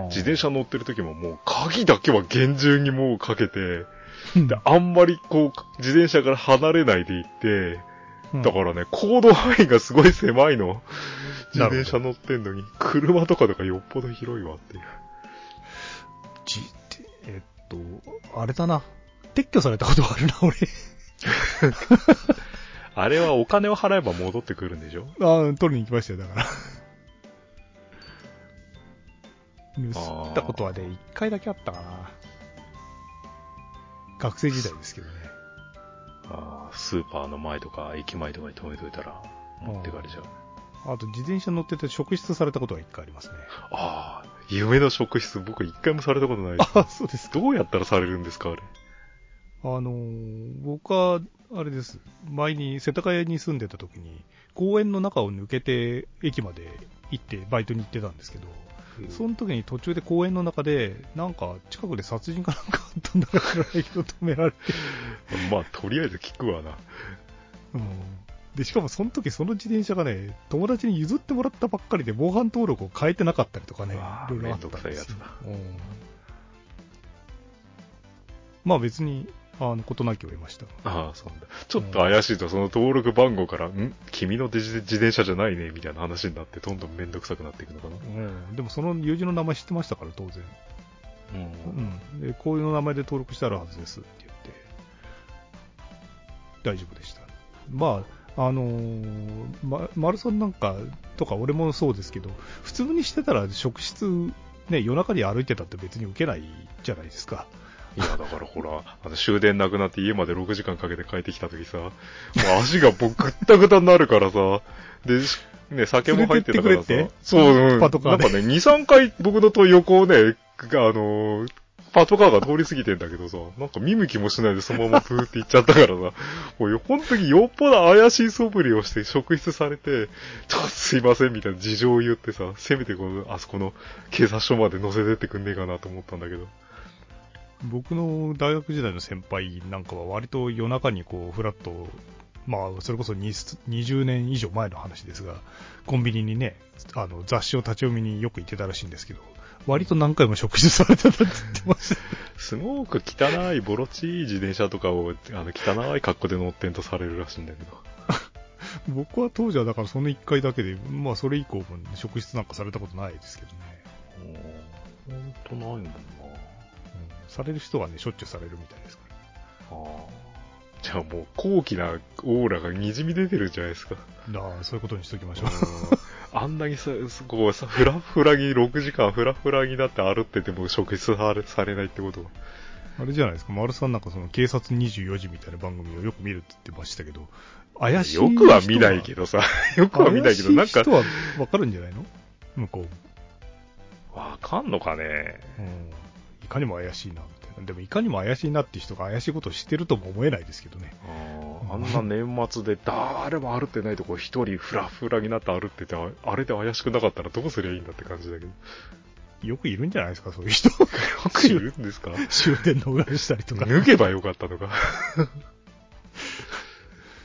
自転車乗ってる時ももう鍵だけは厳重にもうかけて、うんで、あんまりこう、自転車から離れないで行って、だからね、行動範囲がすごい狭いの。自転車乗ってんのに、車とかとかよっぽど広いわっていう。じえっと、あれだな。撤去されたことあるな、俺。あれはお金を払えば戻ってくるんでしょ？ああ、取りに行きましたよ、だから。盗ったことはね、一回だけあったかな。学生時代ですけどね。ああ、スーパーの前とか駅前とかに止めといたら持ってかれちゃう。あと、自転車乗ってて職質されたことが一回ありますね。ああ、夢の職質、僕一回もされたことないです。あ、そうですか。どうやったらされるんですか、あれ？あのー僕は、あれです。前に世田谷に住んでた時に、公園の中を抜けて駅まで行ってバイトに行ってたんですけど、その時に途中で公園の中で、なんか近くで殺人かなんかあったんだか知らないけど止められて、まあ、とりあえず聞くわな。うん。で、しかもその時その自転車がね、友達に譲ってもらったばっかりで防犯登録を変えてなかったりとかね、いろいろあったんですよ。うん。まあ別に、あの、事なきを得ました。ああ、そうなんだ。ちょっと怪しいと、その登録番号から、ん？君の自自転車じゃないね、みたいな話になって、どんどんめんどくさくなっていくのかな？うん、でもその友人の名前知ってましたから、当然。うん。で、こういう名前で登録してあるはずですって言って、大丈夫でした。まあ、あのーま、マルソンなんかとか俺もそうですけど、普通にしてたら職質、ね、夜中に歩いてたって別に受けないじゃないですか。いや、だからほら、あの終電なくなって家まで6時間かけて帰ってきた時さ、もう足が僕ぐったぐたになるからさ、で、しね、酒も入ってたからさそう、うん。パトカーでなんかね、2、3回僕のと横をね、があのーパトカーが通り過ぎてんだけどさ、なんか見向きもしないでそのままプーって行っちゃったからさ、もうよ本当によっぽど怪しい素振りをして職質されて、ちょっとすいませんみたいな事情を言ってさ、せめてこの、あそこの警察署まで乗せてってくんねえかなと思ったんだけど。僕の大学時代の先輩なんかは割と夜中にこう、フラッと、まあ、それこそ20 20年以上前の話ですが、コンビニにね、あの、雑誌を立ち読みによく行ってたらしいんですけど、割と何回も職質されてたって言ってました。すごく汚い、ボロチい自転車とかを、あの、汚い格好で乗ってんとされるらしいんだけど。僕は当時はだからその1回だけで、まあそれ以降も職質なんかされたことないですけどね。ほんとないもんな。うんされる人はね、しょっちゅうされるみたいですから。ああ。じゃあもう、高貴なオーラが滲み出てるじゃないですか。だからそういうことにしときましょう。あんなにさ、すこうさ、フラフラに6時間フラフラになって歩ってても職質されされないってことは。あれじゃないですか、丸さんなんかその警察24時みたいな番組をよく見るって言ってましたけど、怪しい人よくは見ないけどさ。よくは見ないけど、なんか人はわかるんじゃないの？向こう。わかんのかね。うん。いかにも怪しいな、みたいな。でもいかにも怪しいなっていう人が怪しいことを知ってるとも思えないですけどね。あーあんな年末で誰も歩ってないとこ一人フラフラになって歩ってて、ああれで怪しくなかったらどうすりゃいいんだって感じだけど。よくいるんじゃないですか、そういう人。よくいるんですか？終電逃したりとか。脱げばよかったのか。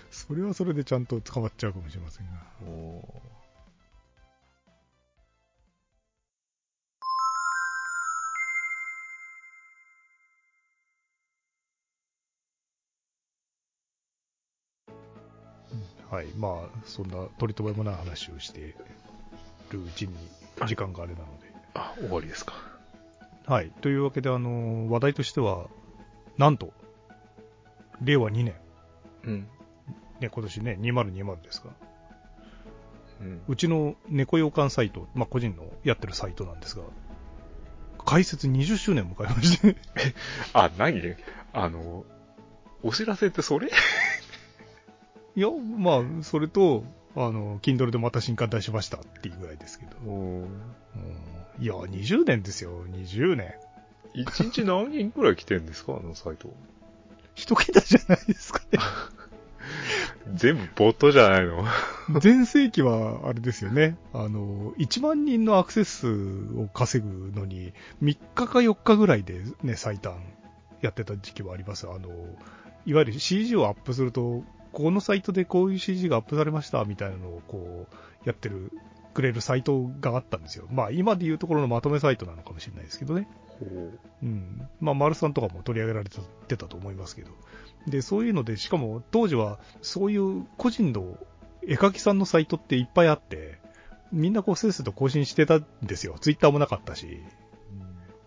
それはそれでちゃんと捕まっちゃうかもしれませんが。はい。まあ、そんな取り留めもない話をしてるうちに時間があれなので。あ、終わりですか。はい。というわけで、あの、話題としては、なんと、令和2年、うん。ね、今年ね、2020ですが、うん。うちの猫洋館サイト、まあ、個人のやってるサイトなんですが、開設20周年を迎えまして、あ、何あの、お知らせってそれ？いや、まあ、それと、あの、Kindle でまた新刊出しましたっていうぐらいですけど、いや、20年ですよ、20年。一日何人くらい来てんですか？あのサイト。一桁じゃないですかね。全部ボットじゃないの？全盛期は、あれですよね。あの、1万人のアクセス数を稼ぐのに、3日か4日ぐらいでね、最短やってた時期はあります。あの、いわゆる CG をアップすると、このサイトでこういう CG がアップされましたみたいなのをこう、やってる、くれるサイトがあったんですよ。まあ今でいうところのまとめサイトなのかもしれないですけどね。うん。まあ、丸さんとかも取り上げられてたと思いますけど。で、そういうので、しかも当時はそういう個人の絵描きさんのサイトっていっぱいあって、みんなこうせっせと更新してたんですよ。ツイッターもなかったし、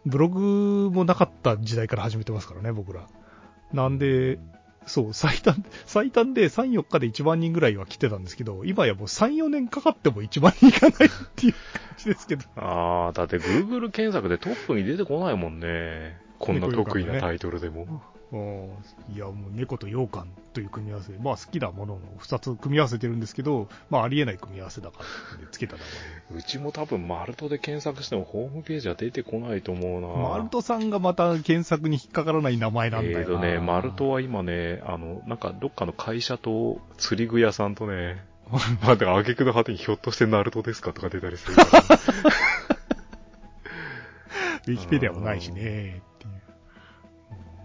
ブログもなかった時代から始めてますからね、僕ら。なんで、そう、最短、最短で3、4日で1万人ぐらいは来てたんですけど、今やもう3、4年かかっても1万人いかないっていう感じですけど。ああ、だって Google 検索でトップに出てこないもんね。こんな得意なタイトルでも。いや、もう猫と羊羹という組み合わせ。まあ好きなものの2つ組み合わせてるんですけど、まあありえない組み合わせだからつけた名前。うちも多分マルトで検索してもホームページは出てこないと思うなマルトさんがまた検索に引っかからない名前なんだよな。えーとね、マルトは今ね、あの、なんかどっかの会社と釣り具屋さんとね、まあ、だから挙句の果てにひょっとしてナルトですかとか出たりするから、ウィキペディアもないしね。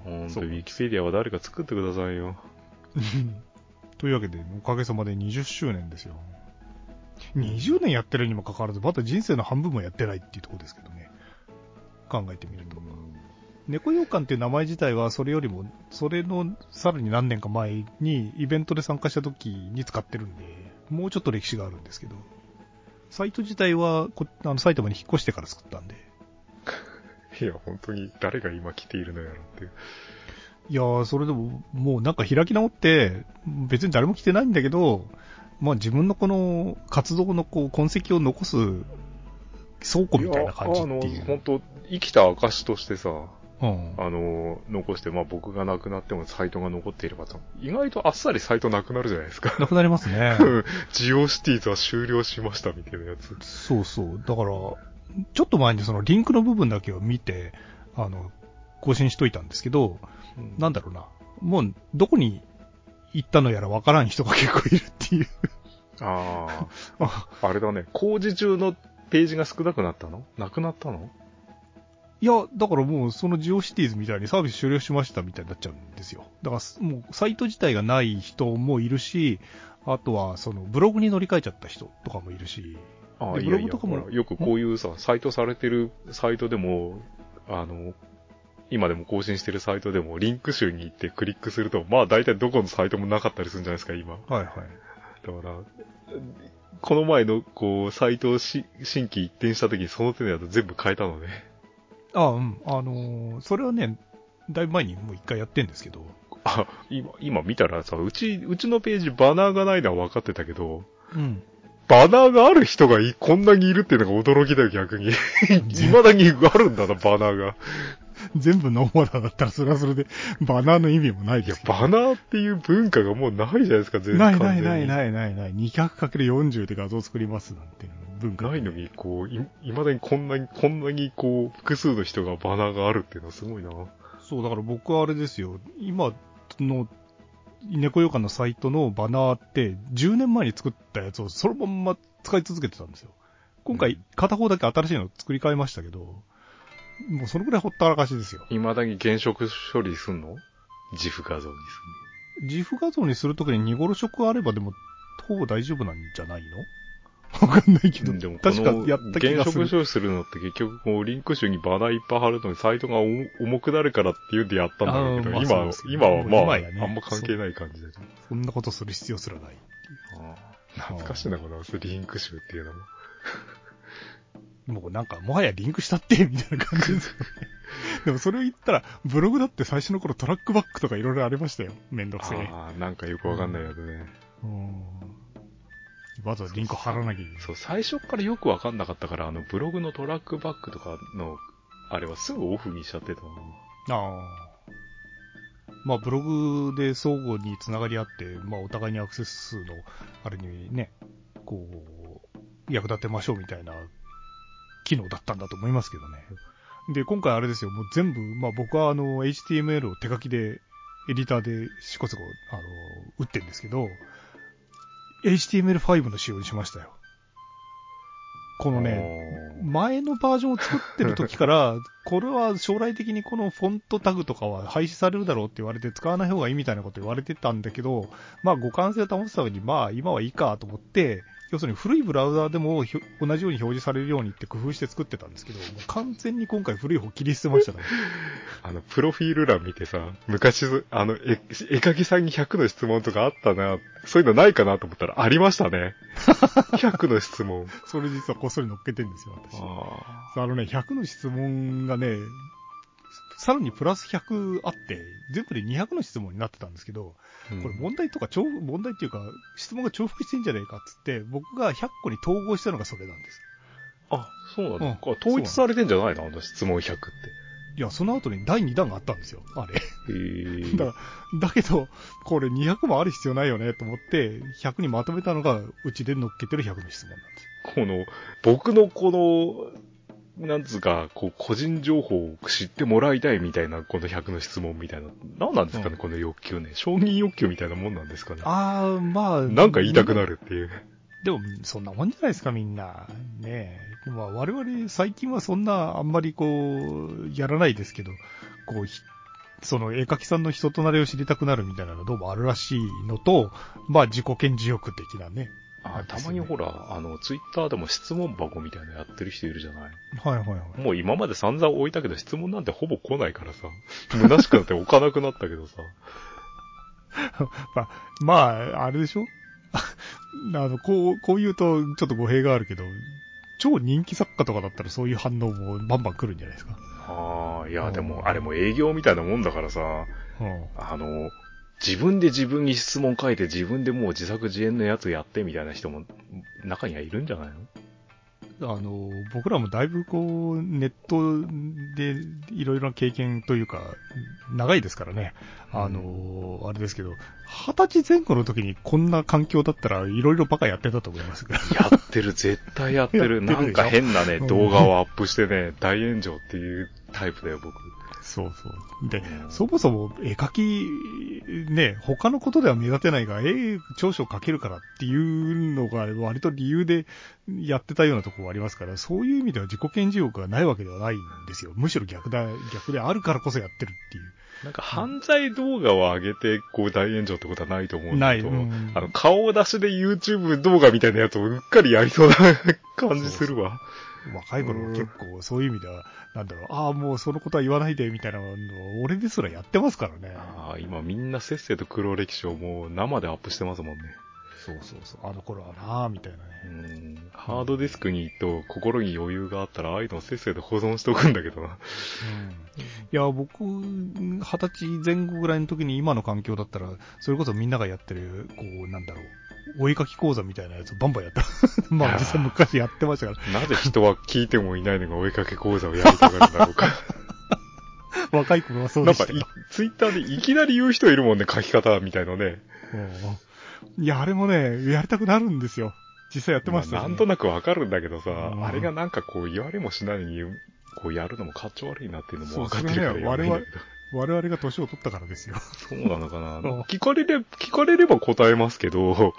ほんと、ウィキペディアは誰か作ってくださいよ。というわけで、おかげさまで20周年ですよ。20年やってるにもかかわらず、まだ人生の半分もやってないっていうところですけどね。考えてみると。猫羊羹っていう名前自体はそれよりも、それのさらに何年か前にイベントで参加した時に使ってるんで、もうちょっと歴史があるんですけど、サイト自体はこあの埼玉に引っ越してから作ったんで。いや、本当に誰が今来ているのやろっていう。いやー、それでも、もうなんか開き直って、別に誰も来てないんだけど、まあ自分のこの活動のこう痕跡を残す倉庫みたいな感じっていやあの、う。本当生きた証としてさ、うん。あの、残して、まあ僕が亡くなってもサイトが残っていればと。意外とあっさりサイトなくなるじゃないですか。なくなりますね。ジオシティーズは終了しましたみたいなやつ。そうそう。だから、ちょっと前にそのリンクの部分だけを見て、あの、更新しといたんですけど、なんだろうな。もう、どこに行ったのやらわからん人が結構いるっていう。ああ。あれだね。工事中のページが少なくなったの？なくなったの？いや、だからもうそのジオシティーズみたいにサービス終了しましたみたいになっちゃうんですよ。だからもうサイト自体がない人もいるし、あとはそのブログに乗り換えちゃった人とかもいるし、ああ、でいやいや、よくこういうさ、サイトされてるサイトでも、あの、今でも更新してるサイトでも、リンク集に行ってクリックすると、まあ大体どこのサイトもなかったりするんじゃないですか、今。はいはい。だから、この前の、こう、サイトをし新規一転した時にその手のやつ全部変えたのね。あうん。あのーそれはね、だいぶ前にもう一回やってんですけど、あ、今、今見たらさ、うち、うちのページバナーがないのは分かってたけど、うん。バナーがある人がいこんなにいるっていうのが驚きだよ、逆に。未だにあるんだな、バナーが。全部ノーバナーだったらそれはそれでバナーの意味もないいやです、けど。バナーっていう文化がもうないじゃないですか、全ないないないい。ないないない。200×40 で画像作りますなんて文化。ないのに、こう、い、未だにこんなに、こんなに、こう、複数の人がバナーがあるっていうのはすごいな。そう、だから僕はあれですよ。今の猫よかのサイトのバナーって10年前に作ったやつをそのまんま使い続けてたんですよ。今回片方だけ新しいの作り変えましたけど、もうそのぐらいほったらかしですよ。未だに原色処理すんの？自負画像にす自負画像にするときに見頃色あればでも、ほぼ大丈夫なんじゃないの？わかんないけど。でも、こ確かのやった気原がする。色処理するのって結局、こう、リンク集にバナーいっぱい貼るのにサイトが重重くなるからっていうんでやったんだろうけど、あーまあね今はまあ、ねあんま関係ない感じだけど。そんなことする必要すらない。懐かしいな、このリンク集っていうのも。もうなんか、もはやリンクしたって、みたいな感じですよね。でもそれを言ったら、ブログだって最初の頃トラックバックとかいろいろありましたよ。めんどくせえ。ああ、なんかよくわかんないやつね。うんわざわざリンク貼らなきゃいけない。そう、最初からよくわかんなかったから、あの、ブログのトラックバックとかの、あれはすぐオフにしちゃってたの。ああ。まあ、ブログで相互につながり合って、まあ、お互いにアクセス数の、あれにね、こう、役立てましょうみたいな機能だったんだと思いますけどね。で、今回あれですよ、もう全部、まあ僕はあの、HTML を手書きで、エディターでしこそこ、あの、打ってるんですけど、HTML5 の仕様にしましたよ。このね、前のバージョンを作ってる時から、これは将来的にこのフォントタグとかは廃止されるだろうって言われて使わない方がいいみたいなこと言われてたんだけど、まあ互換性を保つためにまあ今はいいかと思って、要するに古いブラウザーでも同じように表示されるようにって工夫して作ってたんですけど、もう完全に今回古い方切り捨てましたね。あの、プロフィール欄見てさ、昔、あの、絵、絵描きさんに100の質問とかあったな、そういうのないかなと思ったらありましたね。100の質問。それ実はこっそり乗っけてんですよ、私。ああのね、100の質問がね、さらにプラス100あって、全部で200の質問になってたんですけど、ーこれ問題とか重複、問題っていうか、質問が重複してんじゃねえかっつって、僕が100個に統合したのがそれなんです。あ、そうなんだ。うんあ統一されてんじゃないの？あの質問100って。いや、その後に第2弾があったんですよ、あれ。だから、だけど、これ200もある必要ないよねと思って、100にまとめたのが、うちで乗っけてる100の質問なんです。この、僕のこの、なんつうか、こう、個人情報を知ってもらいたいみたいな、この100の質問みたいな。何なんですかね、うんこの欲求ね。承認欲求みたいなもんなんですかね。あー、まあ。なんか言いたくなるっていう。でも、そんなもんじゃないですか、みんな。ねえ。まあ、我々、最近はそんな、あんまりこう、やらないですけど、こう、ひその絵描きさんの人となりを知りたくなるみたいなのどうもあるらしいのと、まあ、自己顕示欲的なね。あたまにほら、あの、ツイッターでも質問箱みたいなのやってる人いるじゃない？はいはいはい。もう今まで散々置いたけど質問なんてほぼ来ないからさ。虚しくなって置かなくなったけどさ。まあ、まあ、あれでしょ？あの、こう、こう言うと、ちょっと語弊があるけど、超人気作家とかだったらそういう反応もバンバン来るんじゃないですか？ああ、いや、でうんも、あれも営業みたいなもんだからさ、うん。あの、自分で自分に質問書いて自分でもう自作自演のやつやってみたいな人も中にはいるんじゃないの？あの、僕らもだいぶこう、ネットでいろいろな経験というか、長いですからね。あの、あれですけど、二十歳前後の時にこんな環境だったらいろいろバカやってたと思います。やってる、絶対やってる。てるなんか変なね、うん動画をアップしてね、大炎上っていうタイプだよ、僕。そうそう。でう、んそもそも絵描き、ね、他のことでは目立てないが、絵長所描けるからっていうのが割と理由でやってたようなところがありますから、そういう意味では自己顕示欲がないわけではないんですよ。むしろ逆だ、逆であるからこそやってるっていう。なんか犯罪動画を上げて、こう大炎上ってことはないと思うんだけど、うんあの、顔出しで YouTube 動画みたいなやつをうっかりやりそうな感じするわ。若い頃は結構そういう意味では、なんだろう、ああ、もうそのことは言わないでみたいなのを俺ですらやってますからね。ああ、今みんなせっせと黒歴史をもう生でアップしてますもんね。そうそうそう。あの頃はなあみたいなうね。ん。ハードディスクにと心に余裕があったら、ああいうのをせっせと保存しておくんだけどな。うん。いや、僕、二十歳前後ぐらいの時に今の環境だったら、それこそみんながやってる、こう、なんだろう、お絵描き講座みたいなやつをバンバンやった。まあ実際昔やってましたから。なぜ人は聞いてもいないのが追いかけ講座をやりたがるんだろうか。若い頃はそうなんかいでしたよ。、ツイッターでいきなり言う人いるもんね、書き方みたいのね。うんいや、あれもね、やりたくなるんですよ。実際やってましたしねまあなんとなくわかるんだけどさ、うんあれがなんかこう言われもしないのに、こうやるのもかっちょ悪いなっていうのも分かってるからやらないんだけど。我々が年を取ったからですよ。そうなのかなうん聞かれれ、聞かれれば答えますけど、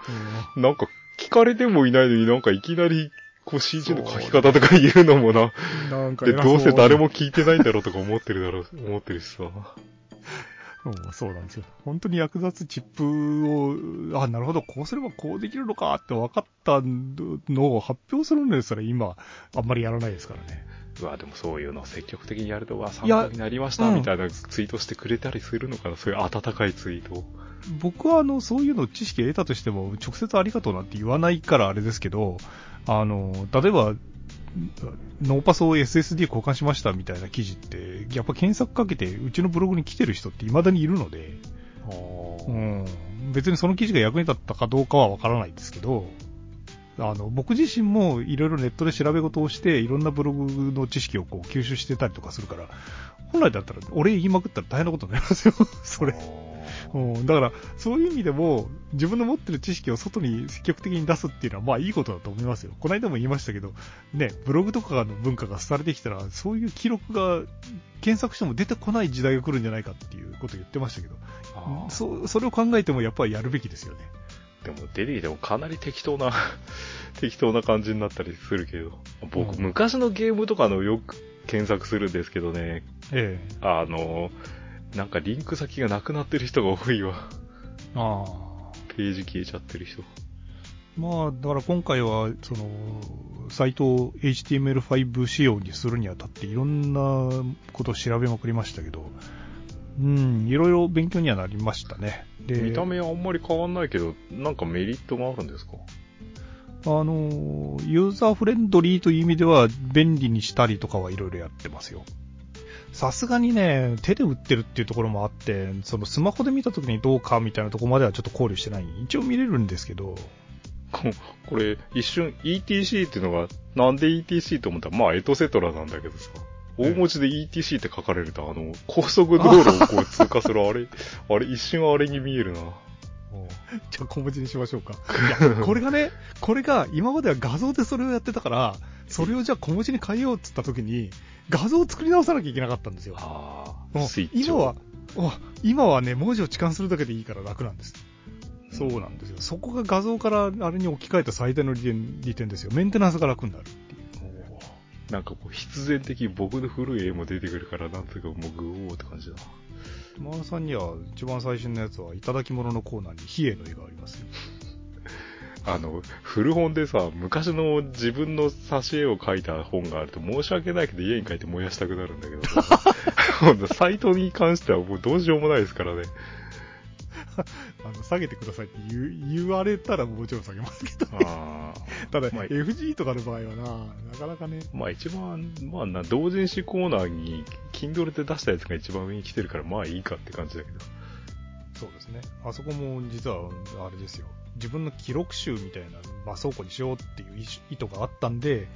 なんか聞かれてもいないのになんかいきなり、こう CG の書き方とか言うのもな。なんかで、どうせ誰も聞いてないんだろうとか思ってるだろう、思ってるしさ。うん、そうなんですよ。本当に役立つチップを、あ、なるほど、こうすればこうできるのかって分かったのを発表するのですら今、あんまりやらないですからね。うわ、でもそういうのを積極的にやると、うわ、参考になりました、みたいなツイートしてくれたりするのかな、そういう温かいツイート。僕はあの、そういうの知識得たとしても、直接ありがとうなんて言わないからあれですけど、あの、例えば、ノーパスを SSD 交換しましたみたいな記事って、やっぱ検索かけてうちのブログに来てる人って未だにいるので、うん、別にその記事が役に立ったかどうかはわからないですけど、あの、僕自身もいろいろネットで調べ事をして、いろんなブログの知識をこう吸収してたりとかするから、本来だったら俺言いまくったら大変なことになりますよ、それ。うん、だから、そういう意味でも、自分の持ってる知識を外に積極的に出すっていうのは、まあいいことだと思いますよ。この間も言いましたけど、ね、ブログとかの文化が廃れてきたら、そういう記録が検索しても出てこない時代が来るんじゃないかっていうことを言ってましたけど、そそれを考えてもやっぱりやるべきですよね。でも出てきてもかなり適当な 適当な感じになったりするけど。僕、うん昔のゲームとかのよく検索するんですけどね、ええ。あの、なんかリンク先がなくなってる人が多いわ。ああ。ページ消えちゃってる人。まあ、だから今回は、その、サイトを HTML5 仕様にするにあたっていろんなことを調べまくりましたけど、うん、いろいろ勉強にはなりましたね。で、見た目はあんまり変わんないけど、なんかメリットがあるんですか？あの、ユーザーフレンドリーという意味では便利にしたりとかはいろいろやってますよ。さすがにね、手で打ってるっていうところもあって、そのスマホで見た時にどうかみたいなとこまではちょっと考慮してない。一応見れるんですけど、これ、一瞬 ETC っていうのが、なんで ETC と思った？ら、まあエトセトラなんだけどさ。大文字で ETC って書かれると、あの、高速道路をこう通過するあれ、あれ、一瞬あれに見えるな。じゃあ小文字にしましょうか。いや、これがね、これが今までは画像でそれをやってたから、それをじゃあ小文字に変えようって言った時に、画像を作り直さなきゃいけなかったんですよ。今は、あ今はね、文字を置換するだけでいいから楽なんです。そうなんですよ。そこが画像からあれに置き換えた最大の利点利点ですよ。メンテナンスが楽になるっていう。なんかこう、必然的に僕の古い絵も出てくるから、なんというかもうグオーって感じだな。マーさんには一番最新のやつは、いただき物のコーナーに比叡の絵がありますよ。あの、古本でさ、昔の自分の挿絵を描いた本があると申し訳ないけど家に帰って燃やしたくなるんだけど サイトに関してはもうどうしようもないですからね。あの、下げてくださいって言われたらもちろん下げますけどね。ただ、まあ FG とかの場合はな、なかなかね。まあ一番、まあな、同人誌コーナーに Kindle で出したやつが一番上に来てるから、まあいいかって感じだけど。そうですね。あそこも実は、あれですよ。自分の記録集みたいな、まあ、倉庫にしようっていう意意図があったんで、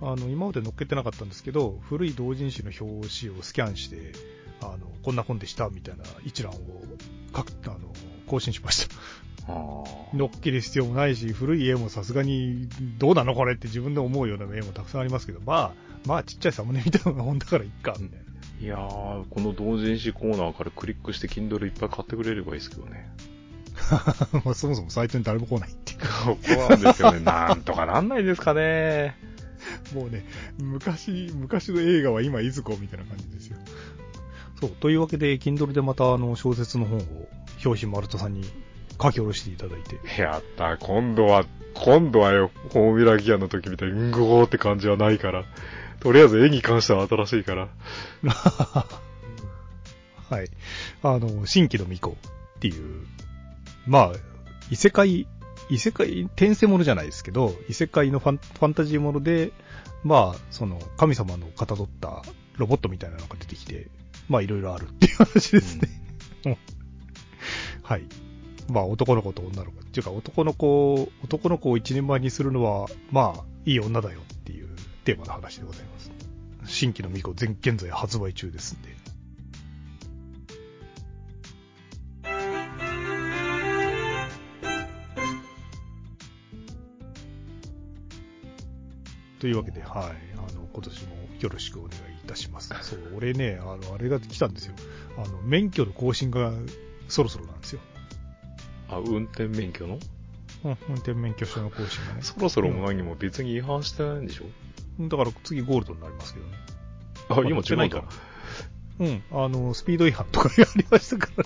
あの、今まで載っけてなかったんですけど、古い同人誌の表紙をスキャンして、あの、こんな本でしたみたいな一覧を書く、あの、更新しました。あ乗っける必要もないし、古い絵もさすがに、どうなのこれって自分で思うような絵もたくさんありますけど、まあ、まあ、ちっちゃいサムネみたいな本だからいっか、みたいな。いやー、この同人誌コーナーからクリックして Kindle いっぱい買ってくれればいいですけどね。まあそもそもサイトに誰も来ないっていう。ここなんですよね。なんとかなんないですかね。もうね、昔、昔の映画は今いずこみたいな感じですよ。そう、というわけで、Kindle でまたあの小説の本を、表紙丸人さんに書き下ろしていただいて。やった、今度は、今度はよ、フォーミュラギアの時みたいに、んごーって感じはないから。とりあえず絵に関しては新しいから。はい。あの、新規の巫女っていう、まあ、異世界、異世界、転生ものじゃないですけど、異世界のファンファンタジーもので、まあ、その、神様のかたどったロボットみたいなのが出てきて、まあ、いろいろあるっていう話ですね。うん はい。まあ、男の子と女の子。っていうか、男の子、男の子を一人前にするのは、まあ、いい女だよっていうテーマの話でございます。新規の巫女、全現在発売中ですんで。というわけで、はい。あの、今年もよろしくお願いいたします。そう、俺ね、あの、あれが来たんですよ。あの、免許の更新がそろそろなんですよ。あ、運転免許の？うん、運転免許証の更新がね。そろそろも何も別に違反してないんでしょ？だから次ゴールドになりますけどね。あ、今違うからら。うん、あの、スピード違反とかありましたから、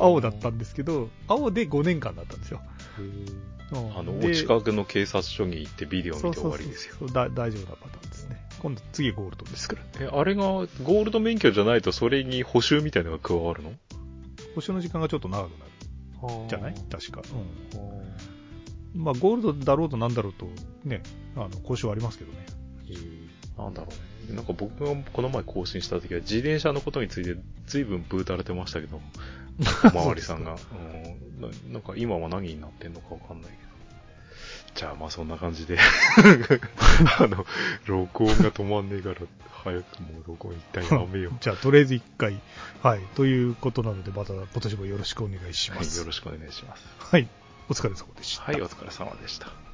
青だったんですけど、青で5年間だったんですよ。うんあの、でお近くの警察署に行ってビデオ見て終わりですよ。そうだ大丈夫なパターンですね。今度次ゴールドですから。え、あれがゴールド免許じゃないとそれに補修みたいなのが加わるの？保証の時間がちょっと長くなる。じゃない？確か。うん。まあ、ゴールドだろうとなんだろうと、ね、あの、交渉ありますけどね。なんだろうね。なんか僕がこの前更新した時は自転車のことについて随分ブーたれてましたけど、おまわりさんが。うんななんか今は何になってんのかわかんないけど。じゃあまあそんな感じで あの、録音が止まんねえから、早くもう録音一旦やめよう。じゃあ、とりあえず一回。はい。ということなので、また今年もよろしくお願いしはい、ます。よろしくお願いします。はい。お疲れ様でした。はい、お疲れ様でした。